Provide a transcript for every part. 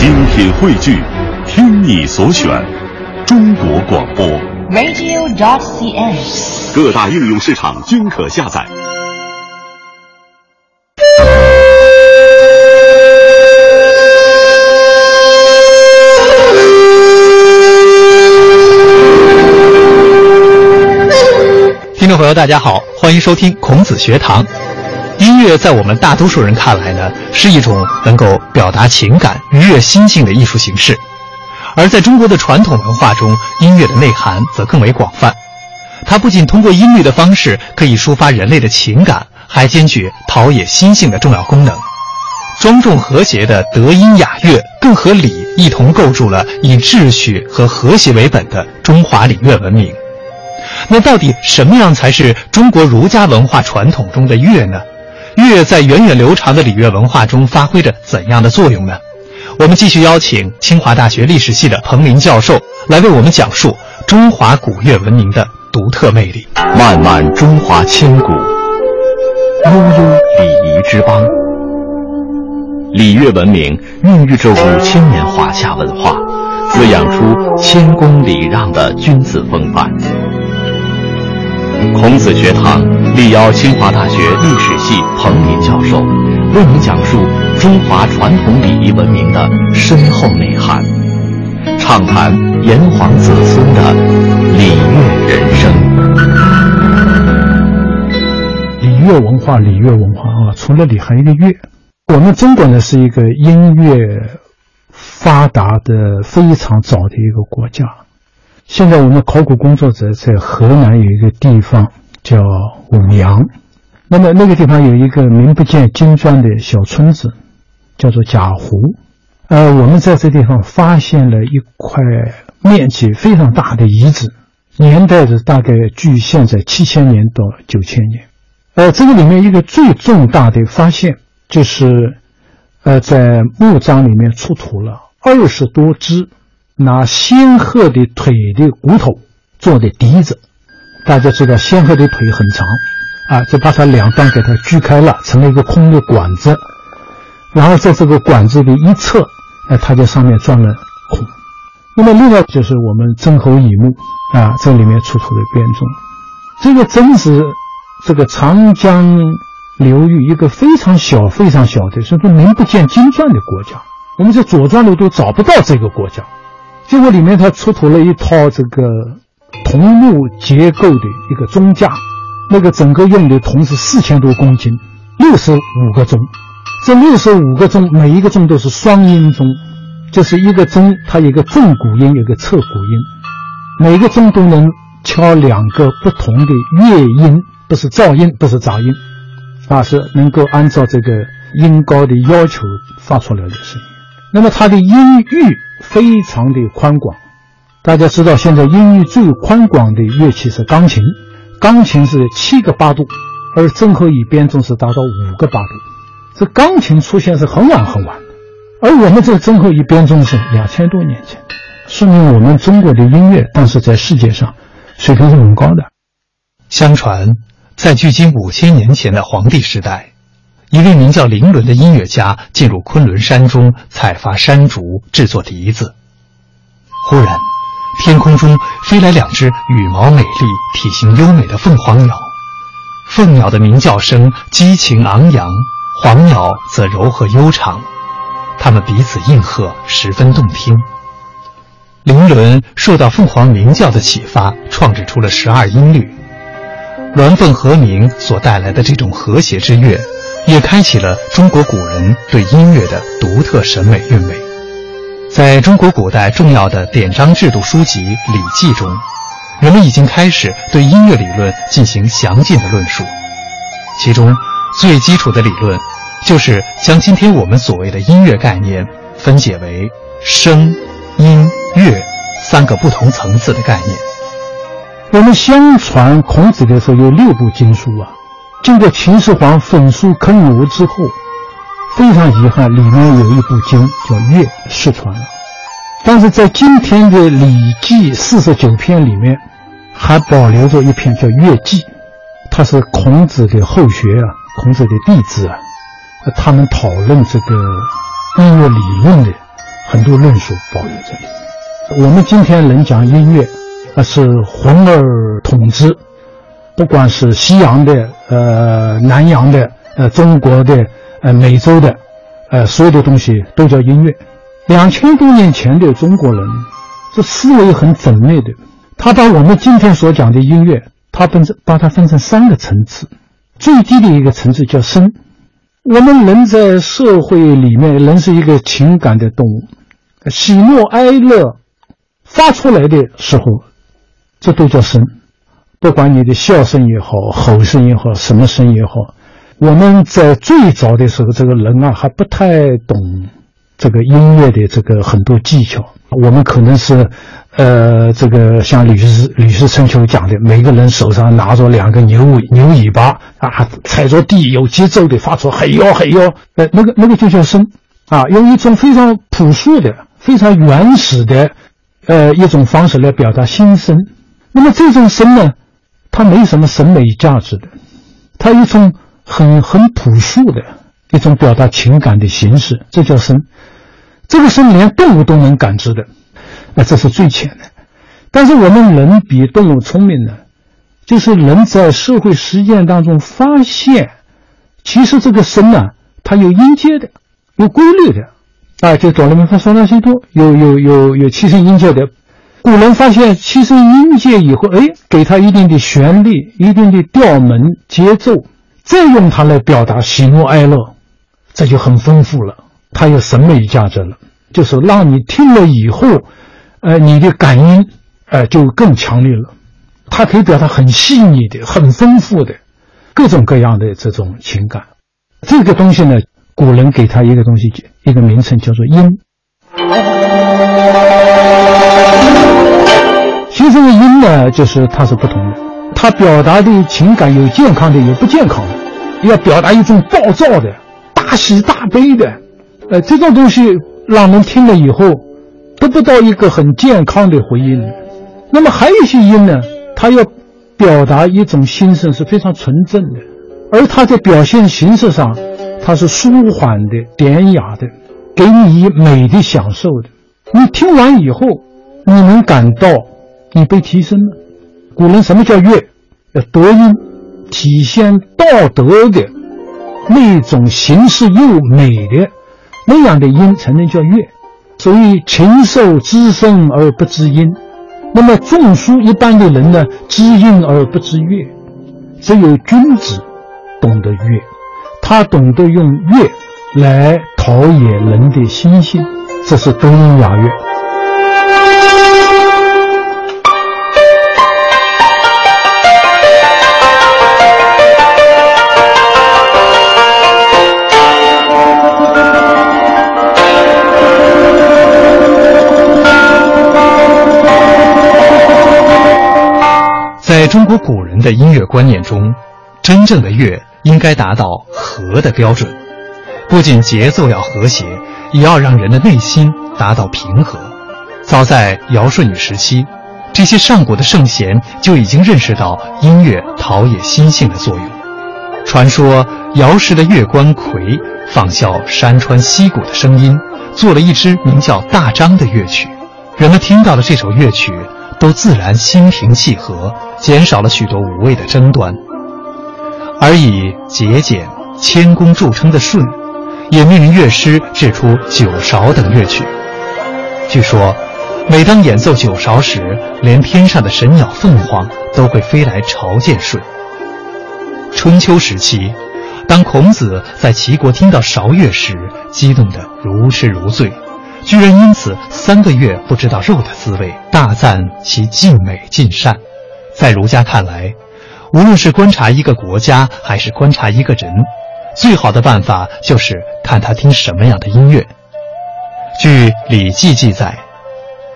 精品汇聚，听你所选，中国广播。radio.cn。各大应用市场均可下载。听众朋友，大家好，欢迎收听孔子学堂。音乐在我们大多数人看来呢，是一种能够表达情感、愉悦心境的艺术形式；而在中国的传统文化中，音乐的内涵则更为广泛。它不仅通过音律的方式可以抒发人类的情感，还兼具陶冶心性的重要功能。庄重和谐的德音雅乐，更和礼一同构筑了以秩序和和谐为本的中华礼乐文明。那到底什么样才是中国儒家文化传统中的乐呢？乐在源远流长的礼乐文化中发挥着怎样的作用呢？我们继续邀请清华大学历史系的彭林教授来为我们讲述中华古乐文明的独特魅力。漫漫中华千古，悠悠礼仪之邦。礼乐文明孕育着五千年华夏文化，滋养出谦恭礼让的君子风范。孔子学堂力邀清华大学历史系彭林教授，为您讲述中华传统礼仪文明的深厚内涵，畅谈炎黄子孙的礼乐人生。礼乐文化，礼乐文化啊，除了礼还有一个乐。我们中国呢是一个音乐发达的非常早的一个国家。现在我们考古工作者在河南有一个地方叫舞阳，那么那个地方有一个名不见经传的小村子，叫做贾湖。呃，我们在这地方发现了一块面积非常大的遗址，年代是大概距现在七千年到九千年。呃，这个里面一个最重大的发现就是，呃，在墓葬里面出土了二十多只拿仙鹤的腿的骨头做的笛子。大家知道仙鹤的腿很长，啊，就把它两端给它锯开了，成了一个空的管子，然后在这个管子的一侧，呃，它在上面钻了孔。那么另外就是我们曾侯乙墓啊，这里面出土的编钟，这个真是这个长江流域一个非常小、非常小的，甚至名不见经传的国家。我们在《左传》里都找不到这个国家，结果里面它出土了一套这个铜木结构的一个钟架，那个整个用的铜是四千多公斤，六十五个钟。这六十五个钟，每一个钟都是双音钟，就是一个钟它有一个正鼓音，有一个侧鼓音，每个钟都能敲两个不同的乐音，不是噪音，不是杂音，啊，是能够按照这个音高的要求发出来的声音。那么它的音域非常的宽广，大家知道现在音域最宽广的乐器是钢琴，钢琴是七个八度，而曾侯乙编钟是达到五个八度。这钢琴出现是很晚很晚的，而我们这曾侯乙编钟是两千多年前，说明我们中国的音乐当时在世界上水平是很高的。相传，在距今五千年前的黄帝时代，一位名叫林伦的音乐家进入昆仑山中采伐山竹，制作笛子。忽然，天空中飞来两只羽毛美丽、体型优美的凤凰鸟。凤鸟的鸣叫声激情昂扬，黄鸟则柔和悠长，它们彼此应和，十分动听。林伦受到凤凰鸣叫的启发，创制出了十二音律。鸾凤和鸣所带来的这种和谐之乐，也开启了中国古人对音乐的独特审美韵味。在中国古代重要的典章制度书籍《礼记》中，人们已经开始对音乐理论进行详尽的论述。其中最基础的理论，就是将今天我们所谓的音乐概念分解为声、音、乐三个不同层次的概念。我们相传孔子的时候有六部经书啊，经过秦始皇焚书坑儒之后，非常遗憾，里面有一部经叫《乐》失传了。但是在今天的《礼记》四十九篇里面，还保留着一篇叫《乐记》，它是孔子的后学啊，孔子的弟子啊，他们讨论这个音乐理论的很多论述保留在里面。我们今天能讲音乐，那是混而统之，不管是西洋的、呃南洋的、呃中国的、呃美洲的，呃所有的东西都叫音乐。两千多年前的中国人，这思维很缜密的，他把我们今天所讲的音乐，他分成把它分成三个层次，最低的一个层次叫声。我们人在社会里面，人是一个情感的动物，喜怒哀乐发出来的时候，这都叫声。不管你的笑声也好，吼声也好，什么声也好，我们在最早的时候，这个人啊还不太懂。这个音乐的这个很多技巧，我们可能是，呃，这个像《吕氏吕氏春秋》讲的，每个人手上拿着两个牛牛尾巴啊，踩着地有节奏的发出嘿哟嘿哟，呃，那个那个就叫声啊，用一种非常朴素的、非常原始的，呃，一种方式来表达心声。那么这种声呢，它没什么审美价值的，它一种很很朴素的一种表达情感的形式，这叫声。这个是连动物都能感知的，那这是最浅的。但是我们人比动物聪明呢，就是人在社会实践当中发现，其实这个声呢，它有音阶的，有规律的。啊，就哆来咪发嗦拉西哆，有有有有七声音阶的。古人发现七声音阶以后，哎，给它一定的旋律、一定的调门、节奏，再用它来表达喜怒哀乐，这就很丰富了。它有审美价值了，就是让你听了以后，呃，你的感应，呃，就更强烈了。它可以表达很细腻的、很丰富的各种各样的这种情感。这个东西呢，古人给它一个东西，一个名称叫做音。其实这个音呢，就是它是不同的，它表达的情感有健康的，有不健康的。要表达一种暴躁的、大喜大悲的。呃，这种东西让人听了以后得不到一个很健康的回应。那么还有一些音呢，它要表达一种心声是非常纯正的，而它在表现形式上，它是舒缓的、典雅的，给你美的享受的。你听完以后，你能感到你被提升了。古人什么叫乐？要德音，体现道德的那种形式又美的。那样的音才能叫乐，所以禽兽知声而不知音。那么中书一般的人呢，知音而不知乐。只有君子懂得乐，他懂得用乐来陶冶人的心性，这是东雅乐。在中国古人的音乐观念中，真正的乐应该达到和的标准，不仅节奏要和谐，也要让人的内心达到平和。早在尧舜禹时期，这些上古的圣贤就已经认识到音乐陶冶心性的作用。传说尧时的乐官魁仿效山川溪谷的声音，做了一支名叫《大章》的乐曲。人们听到了这首乐曲。都自然心平气和，减少了许多无谓的争端。而以节俭、谦恭著称的舜，也命乐师制出九韶等乐曲。据说，每当演奏九韶时，连天上的神鸟凤凰都会飞来朝见舜。春秋时期，当孔子在齐国听到韶乐时，激动得如痴如醉。居然因此三个月不知道肉的滋味，大赞其尽美尽善。在儒家看来，无论是观察一个国家，还是观察一个人，最好的办法就是看他听什么样的音乐。据《礼记》记载，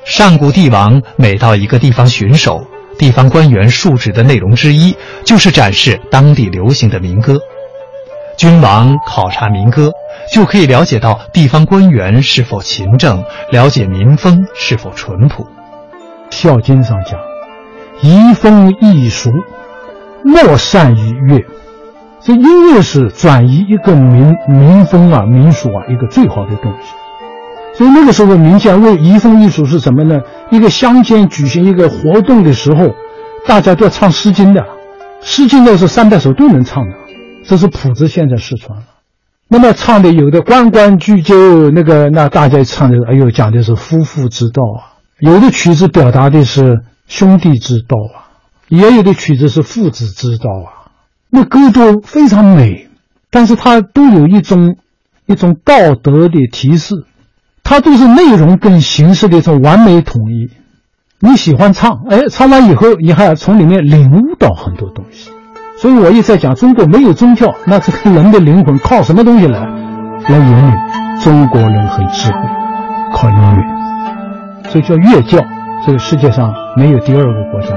上古帝王每到一个地方巡守，地方官员述职的内容之一就是展示当地流行的民歌。君王考察民歌。就可以了解到地方官员是否勤政，了解民风是否淳朴。《孝经》上讲：“移风易俗，莫善于乐。”这音乐是转移一个民民风啊、民俗啊一个最好的东西。所以那个时候民间为移风易俗是什么呢？一个乡间举行一个活动的时候，大家都要唱《诗经》的，《诗经》那是三百首都能唱的，这是谱子现在失传了。那么唱的有的关关雎鸠，那个那大家唱的，哎呦，讲的是夫妇之道啊；有的曲子表达的是兄弟之道啊，也有的曲子是父子之道啊。那歌都非常美，但是它都有一种一种道德的提示，它都是内容跟形式的一种完美统一。你喜欢唱，哎，唱完以后，你还要从里面领悟到很多东西。所以我一直在讲，中国没有宗教，那这个人的灵魂靠什么东西来来引领？中国人很智慧，靠音乐，所以叫乐教。这个世界上没有第二个国家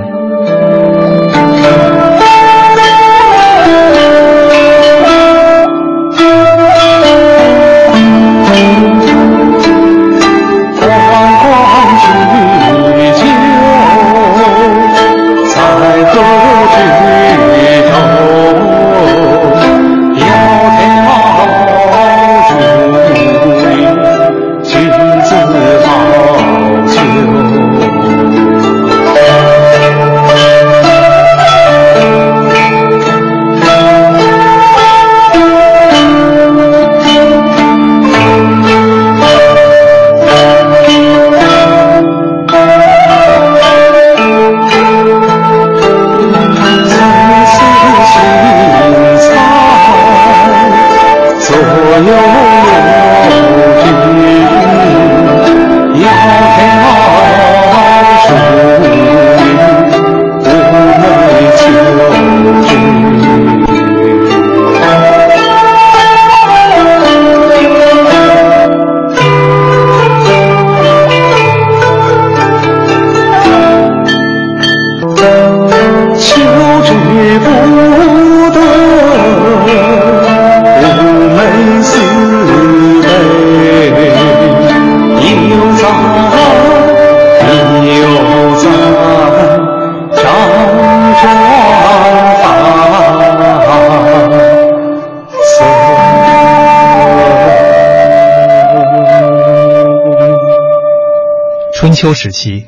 春。秋时期，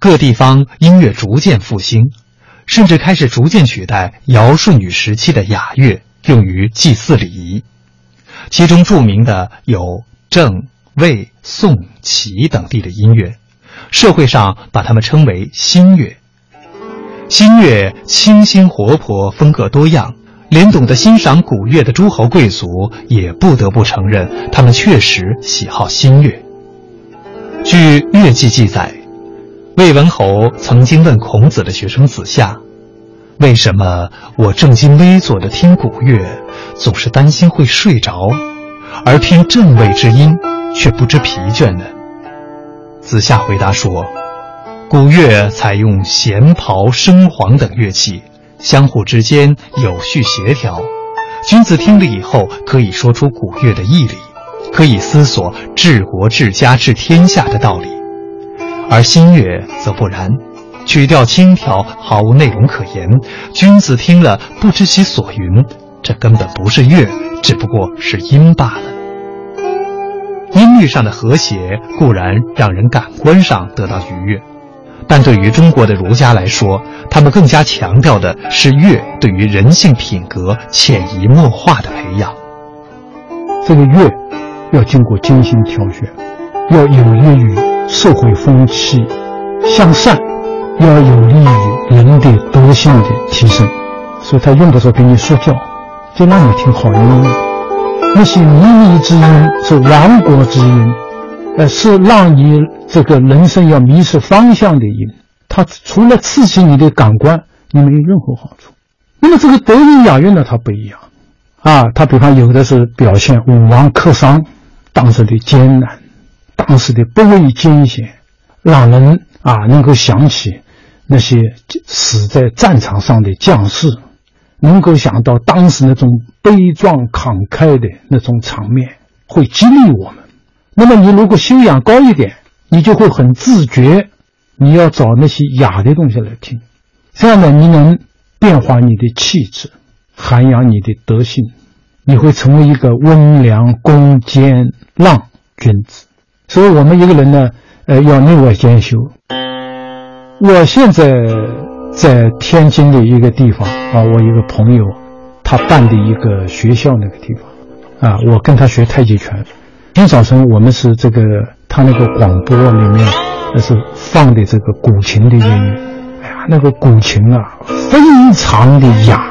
各地方音乐逐渐复兴，甚至开始逐渐取代尧舜禹时期的雅乐，用于祭祀礼仪。其中著名的有郑、魏、宋、齐等地的音乐，社会上把它们称为新乐。新乐清新活泼，风格多样，连懂得欣赏古乐的诸侯贵族也不得不承认，他们确实喜好新乐。据《乐记》记载，魏文侯曾经问孔子的学生子夏：“为什么我正襟危坐的听古乐，总是担心会睡着，而听正位之音却不知疲倦呢？”子夏回答说：“古乐采用弦、袍、笙、簧等乐器，相互之间有序协调，君子听了以后可以说出古乐的义理。”可以思索治国治家治天下的道理，而新乐则不然，曲调轻佻，毫无内容可言。君子听了不知其所云，这根本不是乐，只不过是音罢了。音律上的和谐固然让人感官上得到愉悦，但对于中国的儒家来说，他们更加强调的是乐对于人性品格潜移默化的培养。这个乐。要经过精心挑选，要有利于社会风气向善，要有利于人的德性的提升。所以他用的时候给你说教，就让你听好音乐。那些靡靡之音是亡国之音，呃，是让你这个人生要迷失方向的音。它除了刺激你的感官，你没有任何好处。那么这个德音雅乐呢，它不一样啊。它比方有的是表现武王克商。当时的艰难，当时的不畏艰险，让人啊能够想起那些死在战场上的将士，能够想到当时那种悲壮慷慨的那种场面，会激励我们。那么你如果修养高一点，你就会很自觉，你要找那些雅的东西来听，这样呢，你能变化你的气质，涵养你的德性。你会成为一个温良恭俭让君子，所以我们一个人呢，呃，要内外兼修。我现在在天津的一个地方啊，我一个朋友，他办的一个学校那个地方，啊，我跟他学太极拳。今早晨我们是这个他那个广播里面，那是放的这个古琴的音乐，哎呀，那个古琴啊，非常的雅，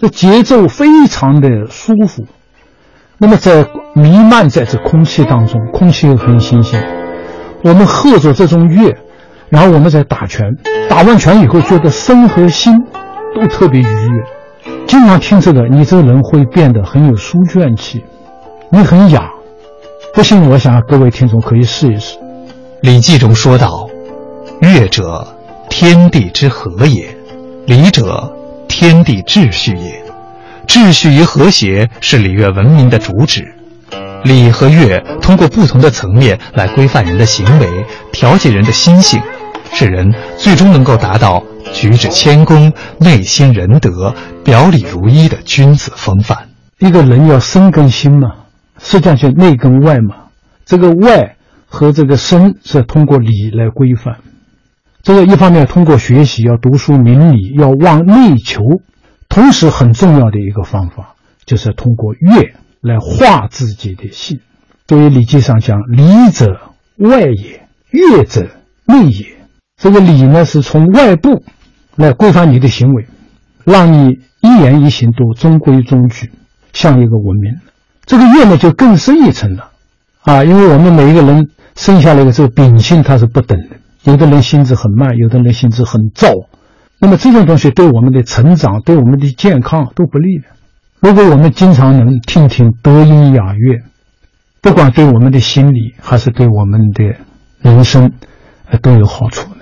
这节奏非常的舒服。那么在弥漫在这空气当中，空气又很新鲜，我们喝着这种乐，然后我们再打拳，打完拳以后觉得身和心都特别愉悦。经常听这个，你这个人会变得很有书卷气，你很雅。不信，我想各位听众可以试一试。《礼记》中说道：“乐者，天地之和也；礼者，天地秩序也。”秩序与和谐是礼乐文明的主旨，礼和乐通过不同的层面来规范人的行为，调节人的心性，使人最终能够达到举止谦恭、内心仁德、表里如一的君子风范。一个人要身跟心嘛，实际上就内跟外嘛。这个外和这个身是通过礼来规范，这个一方面通过学习要读书明理，要往内求。同时，很重要的一个方法，就是通过乐来化自己的性。所以《礼记》上讲：“礼者，外也；乐者，内也。”这个礼呢，是从外部来规范你的行为，让你一言一行都中规中矩，像一个文明。这个乐呢，就更深一层了啊！因为我们每一个人生下来的这个秉性，它是不等的。有的人心智很慢，有的人心智很躁。那么这种东西对我们的成长、对我们的健康都不利的。如果我们经常能听听德音雅乐，不管对我们的心理还是对我们的人生，都有好处的。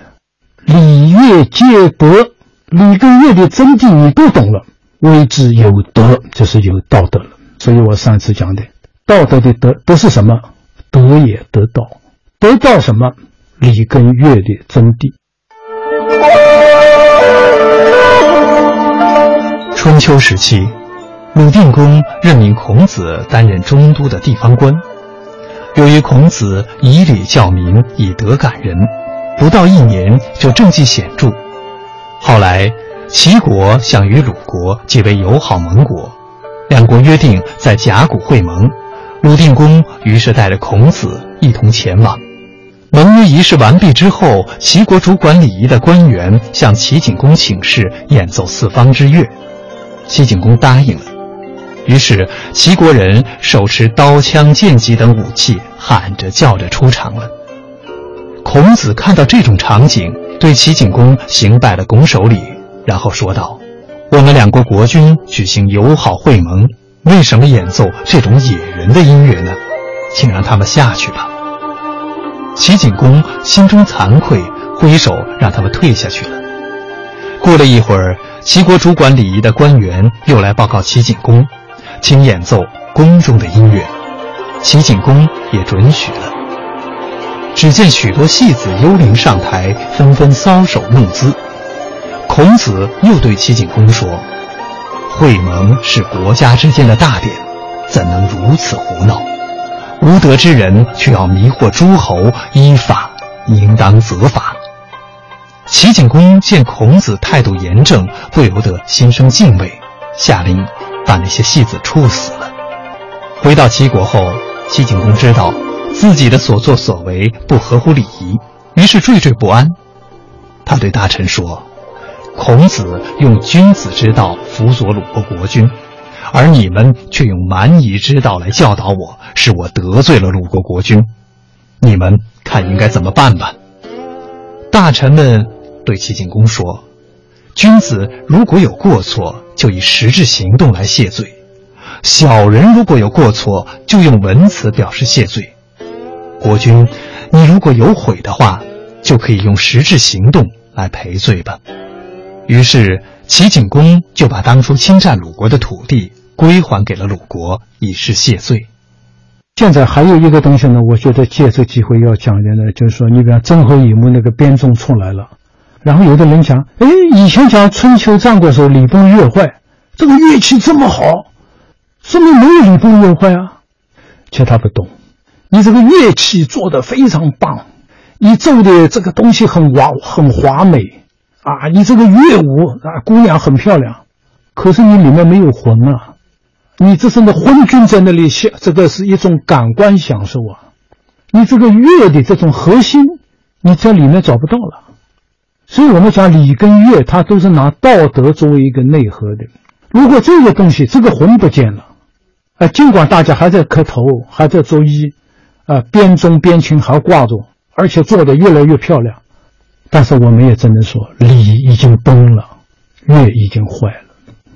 礼乐皆德，礼跟乐的真谛你都懂了，谓之有德，就是有道德了。所以我上次讲的，道德的德，德是什么？德也得道，得到什么？礼跟乐的真谛。春秋时期，鲁定公任命孔子担任中都的地方官。由于孔子以礼教民，以德感人，不到一年就政绩显著。后来，齐国想与鲁国结为友好盟国，两国约定在甲骨会盟。鲁定公于是带着孔子一同前往。盟约仪式完毕之后，齐国主管礼仪的官员向齐景公请示演奏四方之乐。齐景公答应了，于是齐国人手持刀枪剑戟等武器，喊着叫着出场了。孔子看到这种场景，对齐景公行拜了拱手礼，然后说道：“我们两国国君举行友好会盟，为什么演奏这种野人的音乐呢？请让他们下去吧。”齐景公心中惭愧，挥手让他们退下去了。过了一会儿。齐国主管礼仪的官员又来报告齐景公，请演奏宫中的音乐，齐景公也准许了。只见许多戏子幽灵上台，纷纷搔首弄姿。孔子又对齐景公说：“会盟是国家之间的大典，怎能如此胡闹？无德之人却要迷惑诸侯，依法应当责罚。”齐景公见孔子态度严正，不由得心生敬畏，下令把那些戏子处死了。回到齐国后，齐景公知道自己的所作所为不合乎礼仪，于是惴惴不安。他对大臣说：“孔子用君子之道辅佐鲁国国君，而你们却用蛮夷之道来教导我，使我得罪了鲁国国君。你们看应该怎么办吧？”大臣们。对齐景公说：“君子如果有过错，就以实质行动来谢罪；小人如果有过错，就用文辞表示谢罪。国君，你如果有悔的话，就可以用实质行动来赔罪吧。”于是齐景公就把当初侵占鲁国的土地归还给了鲁国，以示谢罪。现在还有一个东西呢，我觉得借这机会要讲的呢，就是说，你比方曾侯乙墓那个编钟出来了。然后有的人讲，哎，以前讲春秋战国时候礼崩乐坏，这个乐器这么好，说明没有礼崩乐坏啊。其实他不懂，你这个乐器做的非常棒，你奏的这个东西很华很华美啊，你这个乐舞啊，姑娘很漂亮，可是你里面没有魂啊，你这是那昏君在那里享，这个是一种感官享受啊，你这个乐的这种核心，你在里面找不到了。所以我们讲礼跟乐，它都是拿道德作为一个内核的。如果这个东西这个魂不见了，啊，尽管大家还在磕头，还在作揖，啊，边钟边磬还挂着，而且做的越来越漂亮，但是我们也只能说礼已经崩了，乐已经坏了。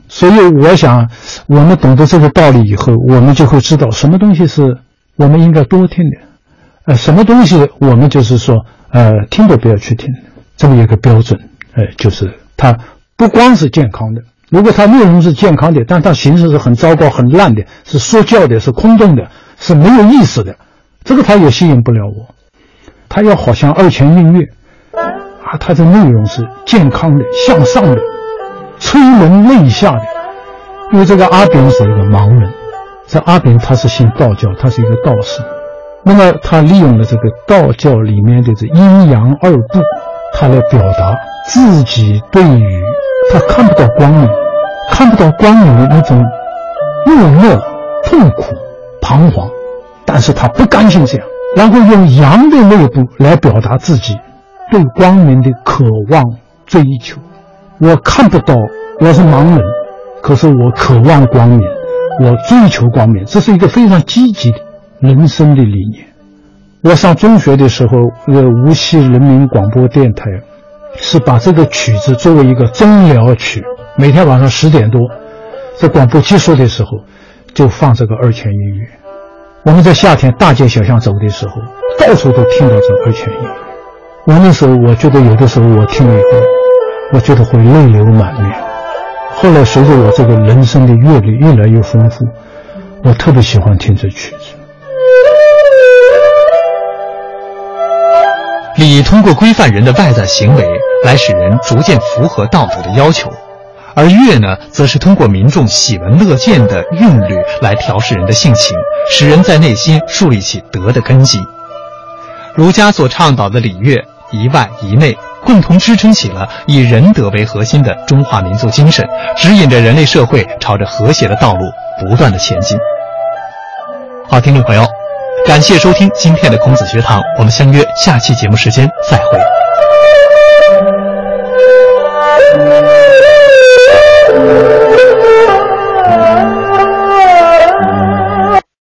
所以我想，我们懂得这个道理以后，我们就会知道什么东西是我们应该多听的，呃，什么东西我们就是说，呃，听都不要去听。这么一个标准，呃，就是它不光是健康的，如果它内容是健康的，但它形式是很糟糕、很烂的，是说教的，是空洞的，是没有意思的，这个它也吸引不了我。它要好像二泉映月，啊，它的内容是健康的、向上的、催人泪下的。因为这个阿炳是一个盲人，这阿炳他是信道教，他是一个道士，那么他利用了这个道教里面的这阴阳二部。他来表达自己对于他看不到光明，看不到光明的那种落寞、痛苦、彷徨，但是他不甘心这样，然后用阳的内部来表达自己对光明的渴望、追求。我看不到，我是盲人，可是我渴望光明，我追求光明，这是一个非常积极的人生的理念。我上中学的时候，呃，无锡人民广播电台是把这个曲子作为一个中疗曲，每天晚上十点多，在广播结束的时候，就放这个二泉音乐。我们在夏天大街小巷走的时候，到处都听到这二泉音乐。我那时候，我觉得有的时候我听了以后，我觉得会泪流满面。后来随着我这个人生的阅历越来越丰富，我特别喜欢听这曲子。礼通过规范人的外在行为来使人逐渐符合道德的要求，而乐呢，则是通过民众喜闻乐见的韵律来调试人的性情，使人在内心树立起德的根基。儒家所倡导的礼乐，一外一内，共同支撑起了以仁德为核心的中华民族精神，指引着人类社会朝着和谐的道路不断的前进。好，听众朋友。感谢收听今天的孔子学堂，我们相约下期节目时间再会。